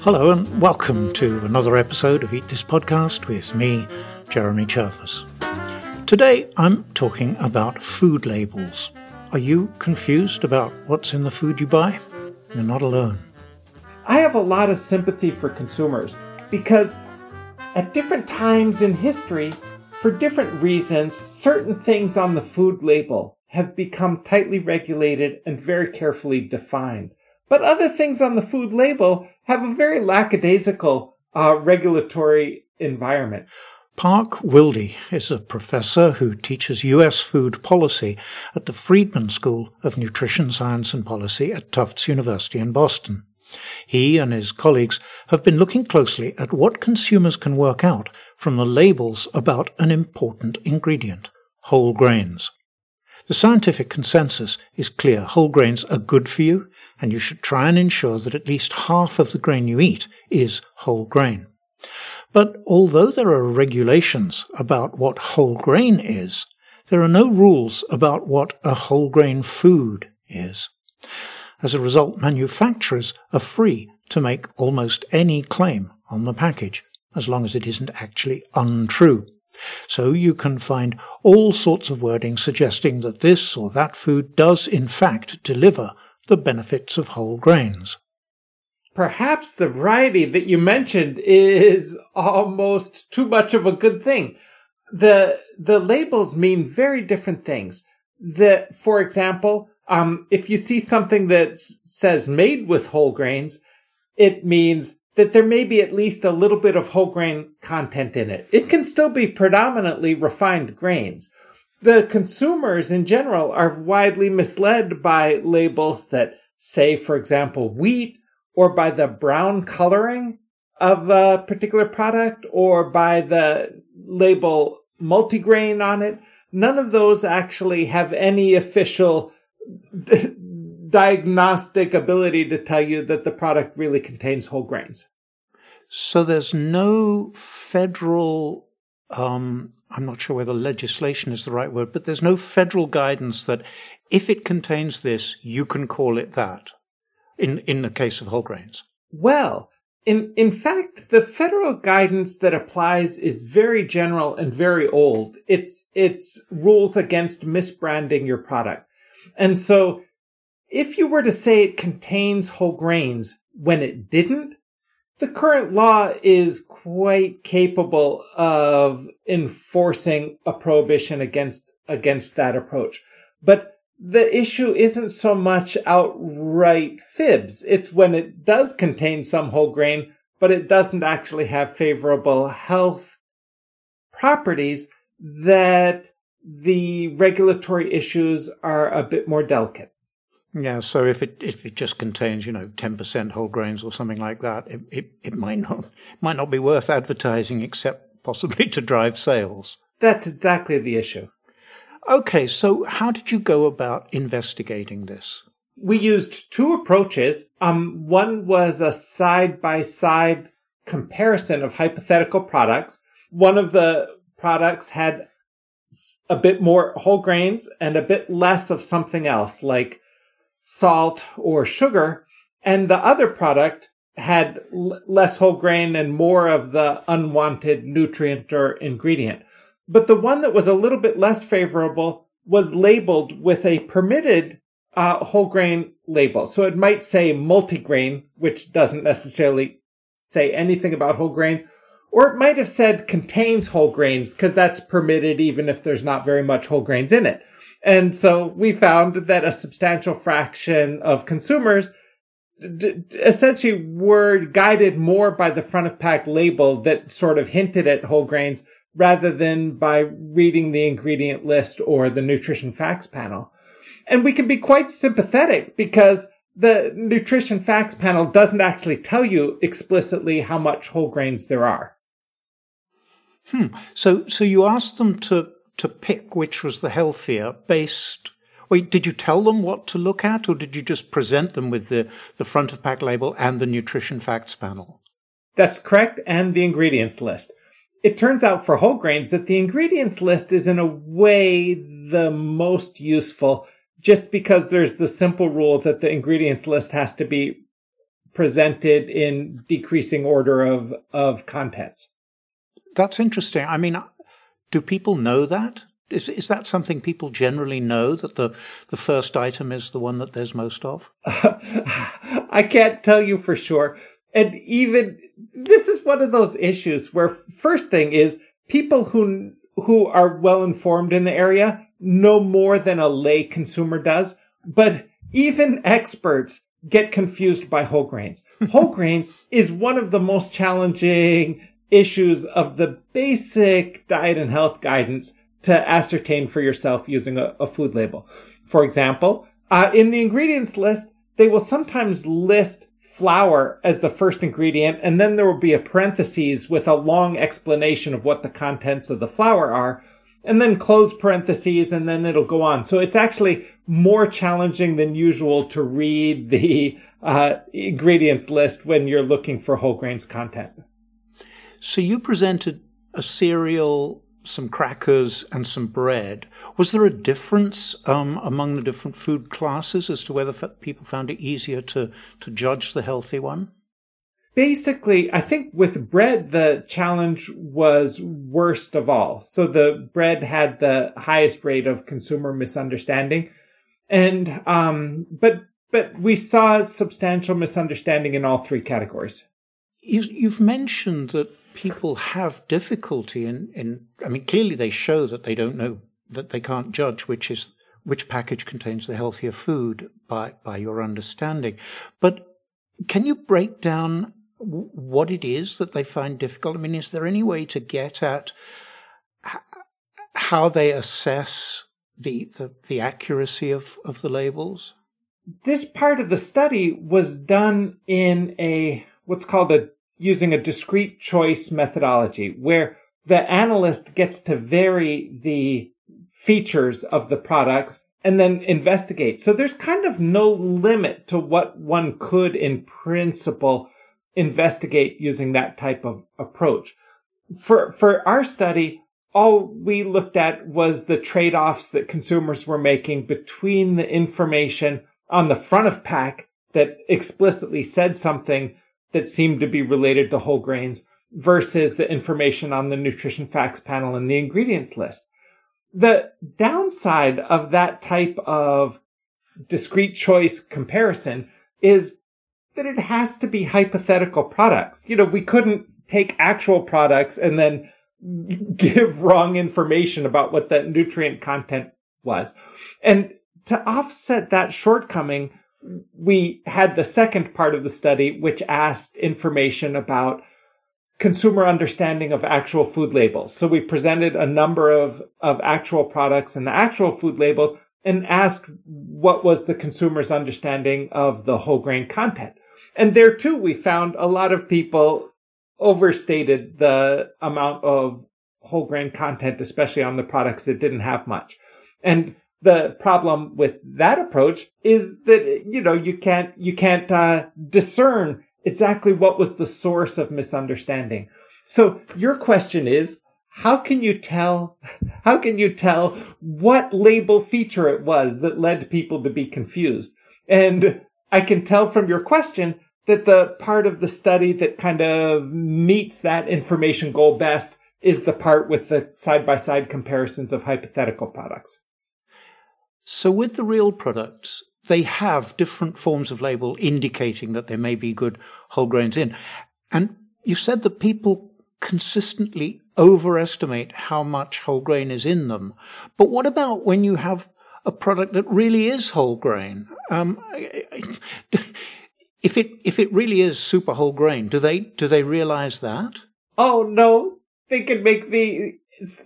Hello, and welcome to another episode of Eat This Podcast with me, Jeremy Cherfas. Today I'm talking about food labels. Are you confused about what's in the food you buy? You're not alone. I have a lot of sympathy for consumers because at different times in history, for different reasons, certain things on the food label have become tightly regulated and very carefully defined. But other things on the food label have a very lackadaisical uh, regulatory environment. Park Wilde is a professor who teaches U.S. food policy at the Friedman School of Nutrition Science and Policy at Tufts University in Boston. He and his colleagues have been looking closely at what consumers can work out from the labels about an important ingredient, whole grains. The scientific consensus is clear. Whole grains are good for you, and you should try and ensure that at least half of the grain you eat is whole grain. But although there are regulations about what whole grain is, there are no rules about what a whole grain food is. As a result, manufacturers are free to make almost any claim on the package, as long as it isn't actually untrue. So you can find all sorts of wording suggesting that this or that food does in fact deliver the benefits of whole grains perhaps the variety that you mentioned is almost too much of a good thing. The, the labels mean very different things. That, for example, um, if you see something that says made with whole grains, it means that there may be at least a little bit of whole grain content in it. It can still be predominantly refined grains. The consumers in general are widely misled by labels that say, for example, wheat or by the brown coloring of a particular product or by the label multigrain on it. None of those actually have any official diagnostic ability to tell you that the product really contains whole grains. So there's no federal, um, I'm not sure whether legislation is the right word, but there's no federal guidance that if it contains this, you can call it that in, in the case of whole grains? Well, in, in fact, the federal guidance that applies is very general and very old. It's, it's rules against misbranding your product. And so if you were to say it contains whole grains when it didn't, the current law is quite capable of enforcing a prohibition against, against that approach. But the issue isn't so much outright fibs. It's when it does contain some whole grain, but it doesn't actually have favorable health properties that the regulatory issues are a bit more delicate. Yeah, so if it if it just contains, you know, ten percent whole grains or something like that, it, it, it might not might not be worth advertising except possibly to drive sales. That's exactly the issue. Okay, so how did you go about investigating this? We used two approaches. Um, one was a side by side comparison of hypothetical products. One of the products had a bit more whole grains and a bit less of something else like salt or sugar. And the other product had l- less whole grain and more of the unwanted nutrient or ingredient. But the one that was a little bit less favorable was labeled with a permitted uh, whole grain label. So it might say multigrain, which doesn't necessarily say anything about whole grains, or it might have said contains whole grains because that's permitted even if there's not very much whole grains in it. And so we found that a substantial fraction of consumers d- essentially were guided more by the front of pack label that sort of hinted at whole grains rather than by reading the ingredient list or the nutrition facts panel. And we can be quite sympathetic because the nutrition facts panel doesn't actually tell you explicitly how much whole grains there are. Hmm. So, so you asked them to, to pick which was the healthier based. Wait, did you tell them what to look at or did you just present them with the, the front of pack label and the nutrition facts panel? That's correct. And the ingredients list it turns out for whole grains that the ingredients list is in a way the most useful just because there's the simple rule that the ingredients list has to be presented in decreasing order of, of contents. That's interesting. I mean, do people know that? Is, is that something people generally know that the, the first item is the one that there's most of? I can't tell you for sure. And even this is one of those issues where first thing is people who, who are well informed in the area know more than a lay consumer does. But even experts get confused by whole grains. whole grains is one of the most challenging issues of the basic diet and health guidance to ascertain for yourself using a, a food label. For example, uh, in the ingredients list, they will sometimes list flour as the first ingredient, and then there will be a parentheses with a long explanation of what the contents of the flour are, and then close parentheses, and then it'll go on. So it's actually more challenging than usual to read the uh, ingredients list when you're looking for whole grains content. So you presented a cereal, some crackers, and some bread. Was there a difference um, among the different food classes as to whether people found it easier to, to judge the healthy one? Basically, I think with bread, the challenge was worst of all. So the bread had the highest rate of consumer misunderstanding. And, um, but, but we saw substantial misunderstanding in all three categories. You, you've mentioned that people have difficulty in, in, I mean, clearly they show that they don't know, that they can't judge which is, which package contains the healthier food by, by your understanding. But can you break down what it is that they find difficult? I mean, is there any way to get at how they assess the, the, the accuracy of, of the labels? This part of the study was done in a, what's called a using a discrete choice methodology where the analyst gets to vary the features of the products and then investigate. So there's kind of no limit to what one could in principle investigate using that type of approach. For, for our study, all we looked at was the trade-offs that consumers were making between the information on the front of pack that explicitly said something that seemed to be related to whole grains versus the information on the nutrition facts panel and the ingredients list. The downside of that type of discrete choice comparison is that it has to be hypothetical products. You know, we couldn't take actual products and then give wrong information about what that nutrient content was. And to offset that shortcoming, we had the second part of the study, which asked information about consumer understanding of actual food labels. So we presented a number of, of actual products and the actual food labels and asked what was the consumer's understanding of the whole grain content. And there too, we found a lot of people overstated the amount of whole grain content, especially on the products that didn't have much. And the problem with that approach is that, you know, you can't, you can't, uh, discern exactly what was the source of misunderstanding. So your question is, how can you tell, how can you tell what label feature it was that led people to be confused? And I can tell from your question that the part of the study that kind of meets that information goal best is the part with the side by side comparisons of hypothetical products. So with the real products, they have different forms of label indicating that there may be good whole grains in. And you said that people consistently overestimate how much whole grain is in them. But what about when you have a product that really is whole grain? Um, if it if it really is super whole grain, do they do they realize that? Oh no, they can make the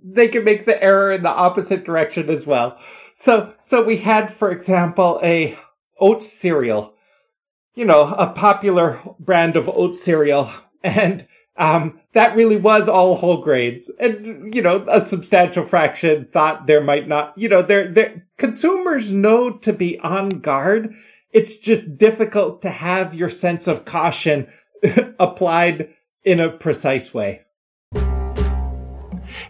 they can make the error in the opposite direction as well. So, so we had, for example, a oat cereal, you know, a popular brand of oat cereal. And, um, that really was all whole grains. And, you know, a substantial fraction thought there might not, you know, they're, they're, consumers know to be on guard. It's just difficult to have your sense of caution applied in a precise way.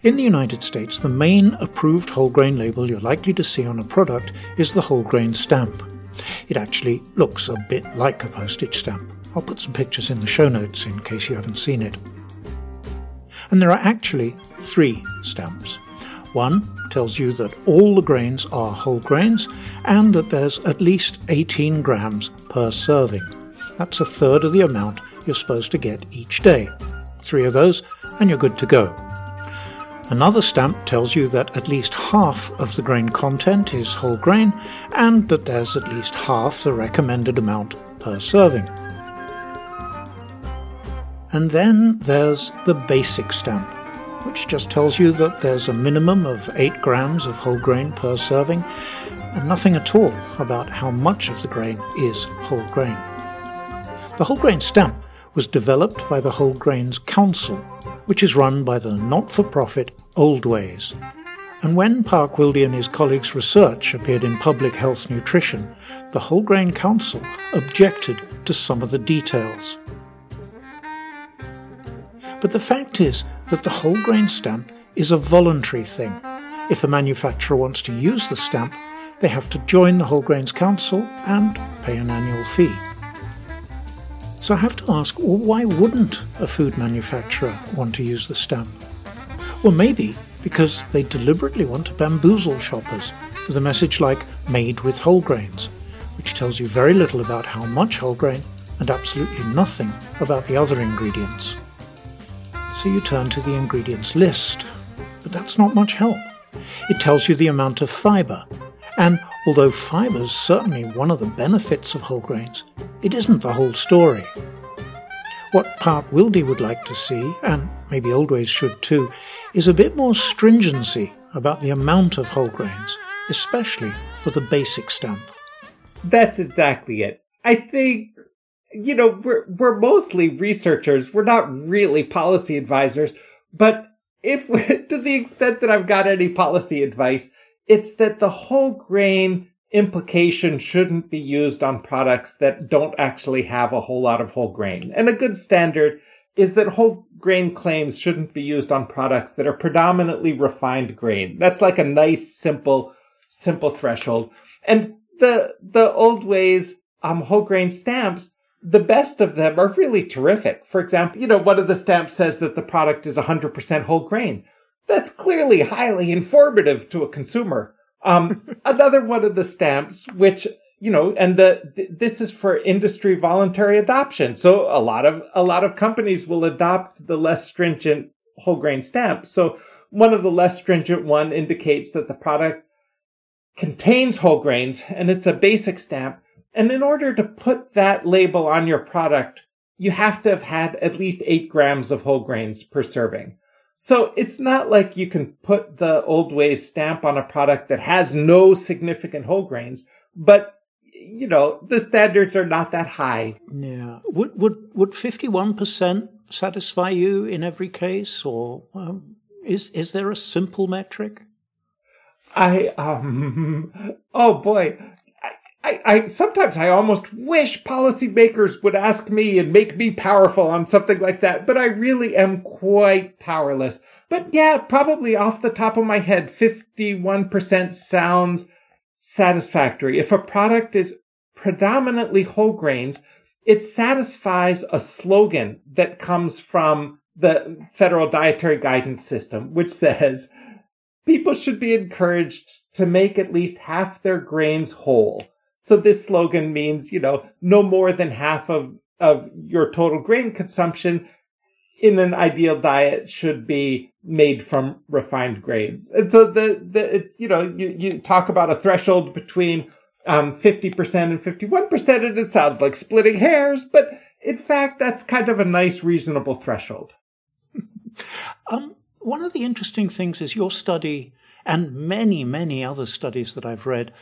In the United States, the main approved whole grain label you're likely to see on a product is the whole grain stamp. It actually looks a bit like a postage stamp. I'll put some pictures in the show notes in case you haven't seen it. And there are actually three stamps. One tells you that all the grains are whole grains and that there's at least 18 grams per serving. That's a third of the amount you're supposed to get each day. Three of those, and you're good to go. Another stamp tells you that at least half of the grain content is whole grain and that there's at least half the recommended amount per serving. And then there's the basic stamp, which just tells you that there's a minimum of 8 grams of whole grain per serving and nothing at all about how much of the grain is whole grain. The whole grain stamp was developed by the Whole Grains Council, which is run by the not for profit Oldways. And when Park Wilde and his colleagues' research appeared in Public Health Nutrition, the Whole Grain Council objected to some of the details. But the fact is that the whole grain stamp is a voluntary thing. If a manufacturer wants to use the stamp, they have to join the Whole Grains Council and pay an annual fee. So I have to ask, well, why wouldn't a food manufacturer want to use the stamp? Well, maybe because they deliberately want to bamboozle shoppers with a message like made with whole grains, which tells you very little about how much whole grain and absolutely nothing about the other ingredients. So you turn to the ingredients list, but that's not much help. It tells you the amount of fiber, and although fiber is certainly one of the benefits of whole grains, it isn't the whole story. What Park Wilde would like to see, and maybe Oldways should too, is a bit more stringency about the amount of whole grains, especially for the basic stamp. That's exactly it. I think, you know, we're, we're mostly researchers. We're not really policy advisors, but if, to the extent that I've got any policy advice, it's that the whole grain implication shouldn't be used on products that don't actually have a whole lot of whole grain. And a good standard is that whole grain claims shouldn't be used on products that are predominantly refined grain. That's like a nice, simple, simple threshold. And the, the Oldways, um, whole grain stamps, the best of them are really terrific. For example, you know, one of the stamps says that the product is 100% whole grain. That's clearly highly informative to a consumer. Um, another one of the stamps, which, you know, and the, th- this is for industry voluntary adoption. So a lot of, a lot of companies will adopt the less stringent whole grain stamp. So one of the less stringent one indicates that the product contains whole grains and it's a basic stamp. And in order to put that label on your product, you have to have had at least eight grams of whole grains per serving. So it's not like you can put the Oldways stamp on a product that has no significant whole grains, but you know, the standards are not that high. Yeah. Would would would 51% satisfy you in every case or um, is is there a simple metric? I um oh boy, I, I sometimes I almost wish policymakers would ask me and make me powerful on something like that, but I really am quite powerless. But yeah, probably off the top of my head, 51% sounds satisfactory. If a product is predominantly whole grains, it satisfies a slogan that comes from the federal dietary guidance system, which says people should be encouraged to make at least half their grains whole. So this slogan means, you know, no more than half of, of your total grain consumption in an ideal diet should be made from refined grains. And so the, the, it's, you know, you, you talk about a threshold between, um, 50% and 51%, and it sounds like splitting hairs, but in fact, that's kind of a nice, reasonable threshold. um, one of the interesting things is your study and many, many other studies that I've read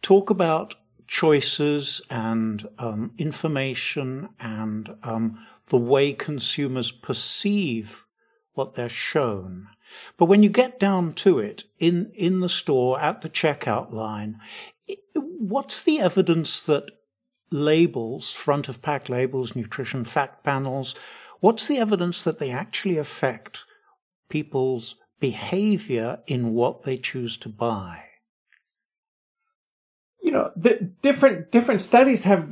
talk about choices and um, information and um, the way consumers perceive what they're shown. But when you get down to it, in, in the store, at the checkout line, what's the evidence that labels, front of pack labels, nutrition fact panels, what's the evidence that they actually affect people's behavior in what they choose to buy? You know, the different different studies have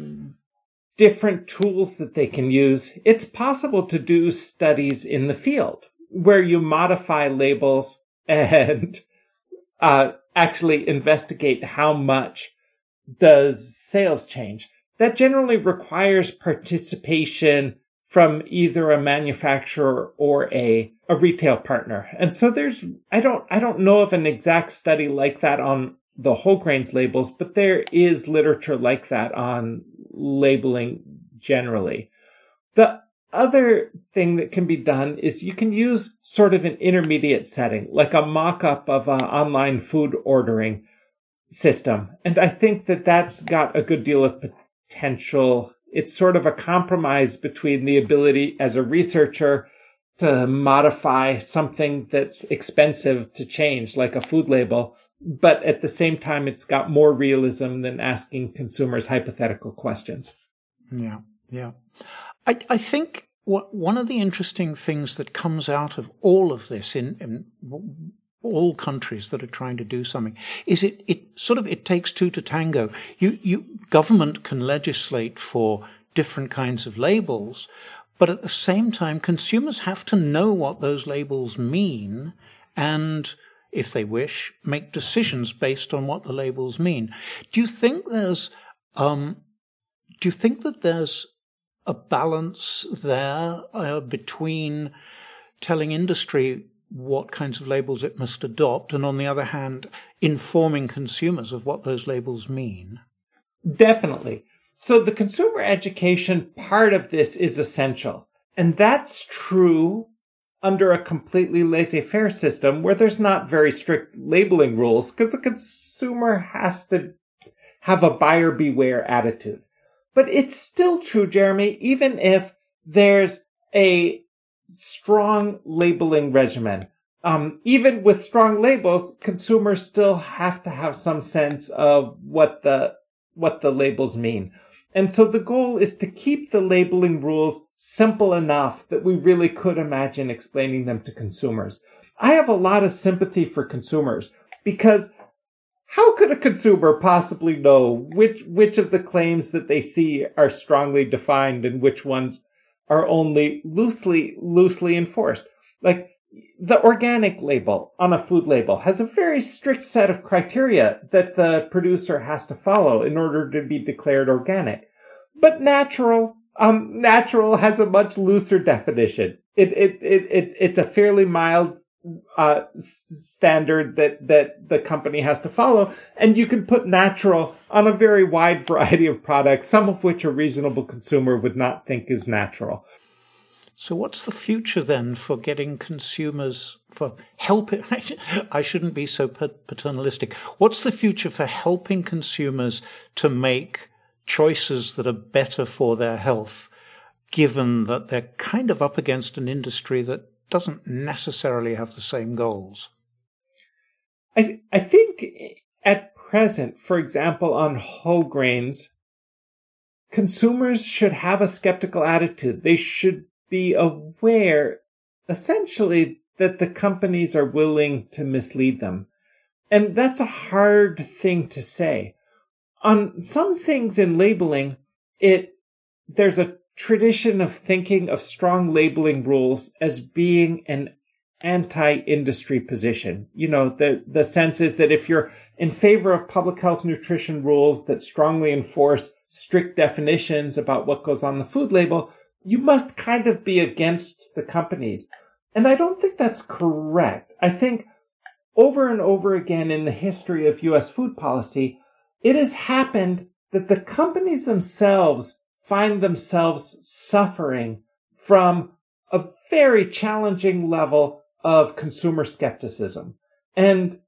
different tools that they can use. It's possible to do studies in the field where you modify labels and uh, actually investigate how much does sales change. That generally requires participation from either a manufacturer or a, a retail partner. And so there's, I don't, I don't know of an exact study like that on the whole grains labels, but there is literature like that on labeling generally. The other thing that can be done is you can use sort of an intermediate setting, like a mock-up of an online food ordering system. And I think that that's got a good deal of potential. It's sort of a compromise between the ability as a researcher to modify something that's expensive to change, like a food label. But at the same time, it's got more realism than asking consumers hypothetical questions. Yeah. Yeah. I, I think what, one of the interesting things that comes out of all of this in, in all countries that are trying to do something is it, it sort of it takes two to tango. You, you government can legislate for different kinds of labels, but at the same time, consumers have to know what those labels mean and if they wish, make decisions based on what the labels mean. Do you think there's, um, do you think that there's a balance there uh, between telling industry what kinds of labels it must adopt, and on the other hand, informing consumers of what those labels mean? Definitely. So the consumer education part of this is essential. And that's true under a completely laissez-faire system where there's not very strict labeling rules because the consumer has to have a buyer beware attitude. But it's still true, Jeremy, even if there's a strong labeling regimen. Um, even with strong labels, consumers still have to have some sense of what the, what the labels mean. And so the goal is to keep the labeling rules simple enough that we really could imagine explaining them to consumers. I have a lot of sympathy for consumers because how could a consumer possibly know which which of the claims that they see are strongly defined and which ones are only loosely loosely enforced like the organic label on a food label has a very strict set of criteria that the producer has to follow in order to be declared organic. But natural um natural has a much looser definition. It it, it, it it's a fairly mild uh, standard that that the company has to follow, and you can put natural on a very wide variety of products, some of which a reasonable consumer would not think is natural. So, what's the future then for getting consumers for helping? I shouldn't be so paternalistic. What's the future for helping consumers to make choices that are better for their health, given that they're kind of up against an industry that doesn't necessarily have the same goals. I, th- I think at present, for example, on whole grains, consumers should have a skeptical attitude. They should be aware, essentially, that the companies are willing to mislead them. And that's a hard thing to say. On some things in labeling, it, there's a tradition of thinking of strong labeling rules as being an anti-industry position. You know, the, the sense is that if you're in favor of public health nutrition rules that strongly enforce strict definitions about what goes on the food label, you must kind of be against the companies. And I don't think that's correct. I think over and over again in the history of US food policy, it has happened that the companies themselves find themselves suffering from a very challenging level of consumer skepticism. And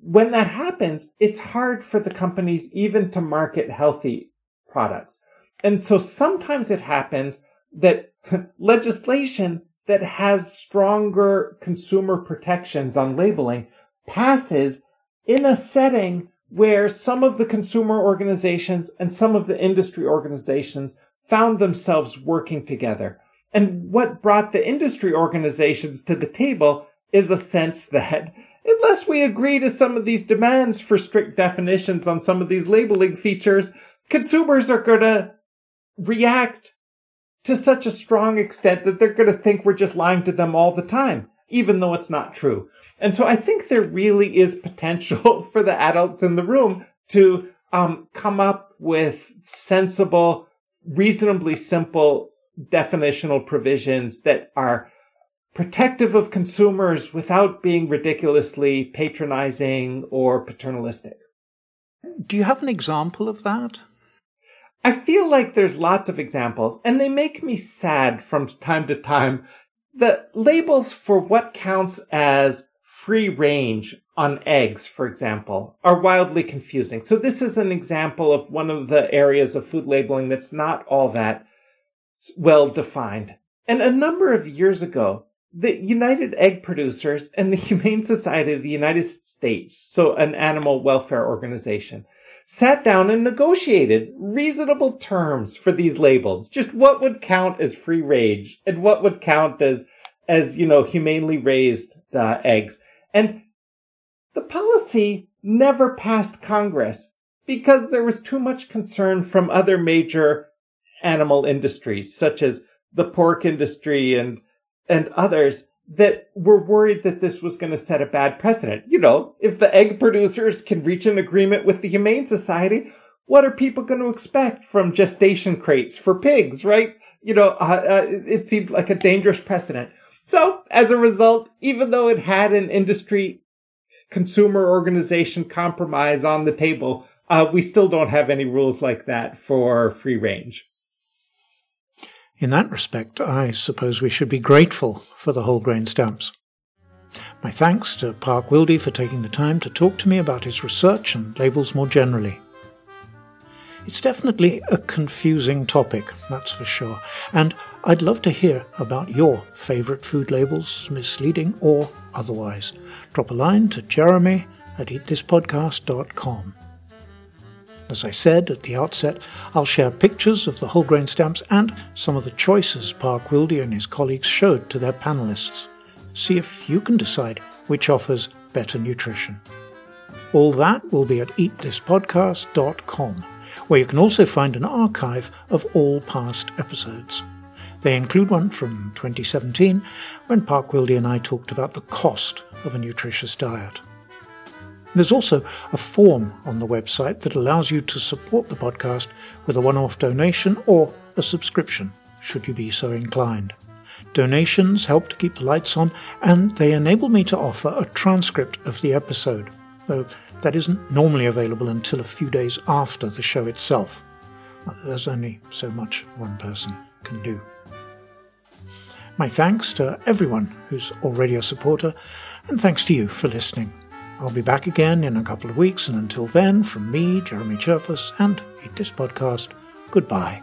when that happens, it's hard for the companies even to market healthy products. And so sometimes it happens that legislation that has stronger consumer protections on labeling passes in a setting where some of the consumer organizations and some of the industry organizations found themselves working together. And what brought the industry organizations to the table is a sense that unless we agree to some of these demands for strict definitions on some of these labeling features, consumers are going to react to such a strong extent that they're going to think we're just lying to them all the time, even though it's not true. And so I think there really is potential for the adults in the room to um, come up with sensible, reasonably simple definitional provisions that are protective of consumers without being ridiculously patronizing or paternalistic. Do you have an example of that? I feel like there's lots of examples, and they make me sad from time to time. The labels for what counts as free range on eggs, for example, are wildly confusing. So this is an example of one of the areas of food labeling that's not all that well defined. And a number of years ago, the United Egg Producers and the Humane Society of the United States, so an animal welfare organization, sat down and negotiated reasonable terms for these labels. Just what would count as free range and what would count as, as, you know, humanely raised uh, eggs. And the policy never passed Congress because there was too much concern from other major animal industries, such as the pork industry and, and others that were worried that this was going to set a bad precedent. You know, if the egg producers can reach an agreement with the Humane Society, what are people going to expect from gestation crates for pigs, right? You know, uh, uh, it seemed like a dangerous precedent. So as a result, even though it had an industry consumer organization compromise on the table, uh, we still don't have any rules like that for free range. In that respect, I suppose we should be grateful for the whole grain stamps. My thanks to Park Wilde for taking the time to talk to me about his research and labels more generally. It's definitely a confusing topic, that's for sure, and I'd love to hear about your favourite food labels, misleading or otherwise. Drop a line to jeremy at eatthispodcast.com. As I said at the outset, I'll share pictures of the whole grain stamps and some of the choices Park Wilde and his colleagues showed to their panelists. See if you can decide which offers better nutrition. All that will be at eatthispodcast.com, where you can also find an archive of all past episodes. They include one from 2017 when Park Wilde and I talked about the cost of a nutritious diet. There's also a form on the website that allows you to support the podcast with a one off donation or a subscription, should you be so inclined. Donations help to keep the lights on, and they enable me to offer a transcript of the episode, though that isn't normally available until a few days after the show itself. There's only so much one person can do. My thanks to everyone who's already a supporter, and thanks to you for listening. I'll be back again in a couple of weeks, and until then, from me, Jeremy Cherfas, and Eat This Podcast, goodbye.